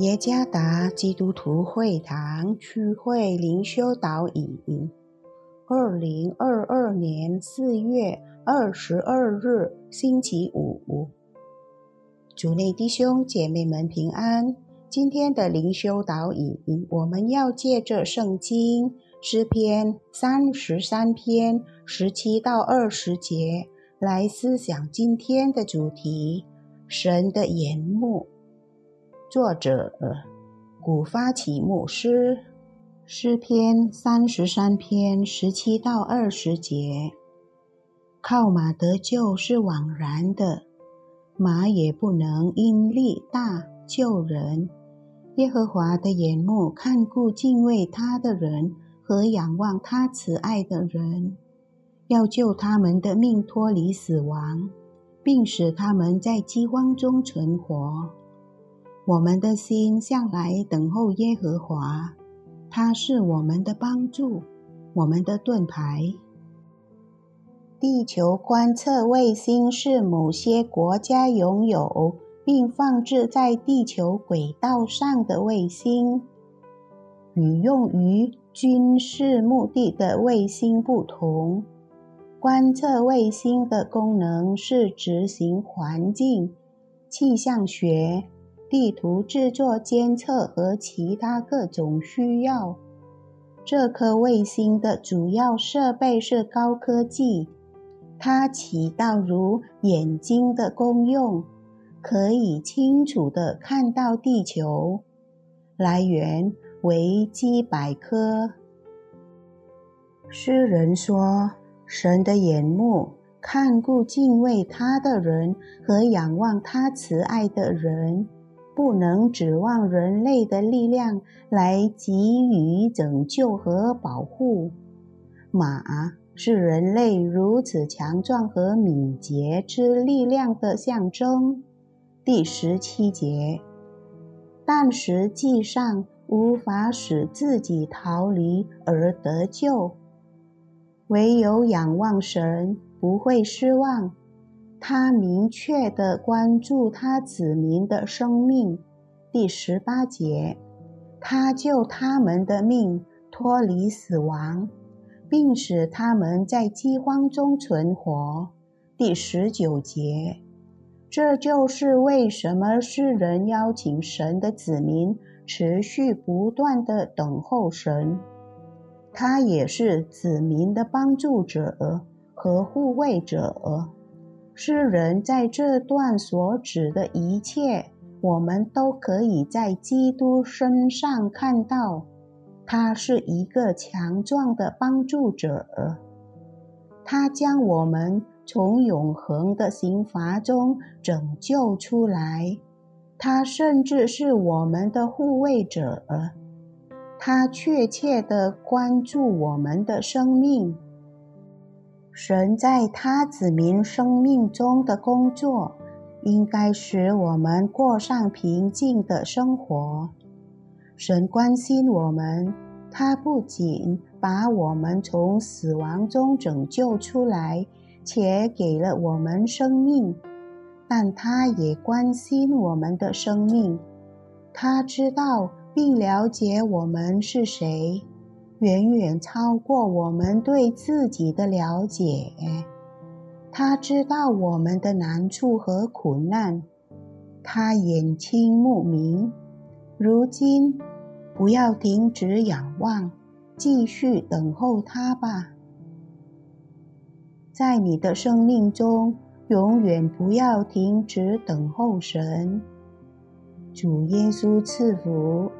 耶加达基督徒会堂区会灵修导引，二零二二年四月二十二日星期五，主内弟兄姐妹们平安。今天的灵修导引，我们要借着圣经诗篇三十三篇十七到二十节来思想今天的主题：神的眼目。作者古发起牧师诗篇三十三篇十七到二十节：靠马得救是枉然的，马也不能因力大救人。耶和华的眼目看顾敬畏他的人和仰望他慈爱的人，要救他们的命脱离死亡，并使他们在饥荒中存活。我们的心向来等候耶和华，他是我们的帮助，我们的盾牌。地球观测卫星是某些国家拥有并放置在地球轨道上的卫星。与用于军事目的的卫星不同，观测卫星的功能是执行环境、气象学。地图制作、监测和其他各种需要。这颗卫星的主要设备是高科技，它起到如眼睛的功用，可以清楚地看到地球。来源：维基百科。诗人说：“神的眼目看顾敬畏他的人和仰望他慈爱的人。”不能指望人类的力量来给予拯救和保护。马是人类如此强壮和敏捷之力量的象征。第十七节，但实际上无法使自己逃离而得救，唯有仰望神，不会失望。他明确的关注他子民的生命。第十八节，他救他们的命脱离死亡，并使他们在饥荒中存活。第十九节，这就是为什么世人邀请神的子民持续不断的等候神。他也是子民的帮助者和护卫者。诗人在这段所指的一切，我们都可以在基督身上看到。他是一个强壮的帮助者，他将我们从永恒的刑罚中拯救出来。他甚至是我们的护卫者，他确切的关注我们的生命。神在他子民生命中的工作，应该使我们过上平静的生活。神关心我们，他不仅把我们从死亡中拯救出来，且给了我们生命，但他也关心我们的生命。他知道并了解我们是谁。远远超过我们对自己的了解。他知道我们的难处和苦难，他眼清目明。如今，不要停止仰望，继续等候他吧。在你的生命中，永远不要停止等候神。主耶稣赐福。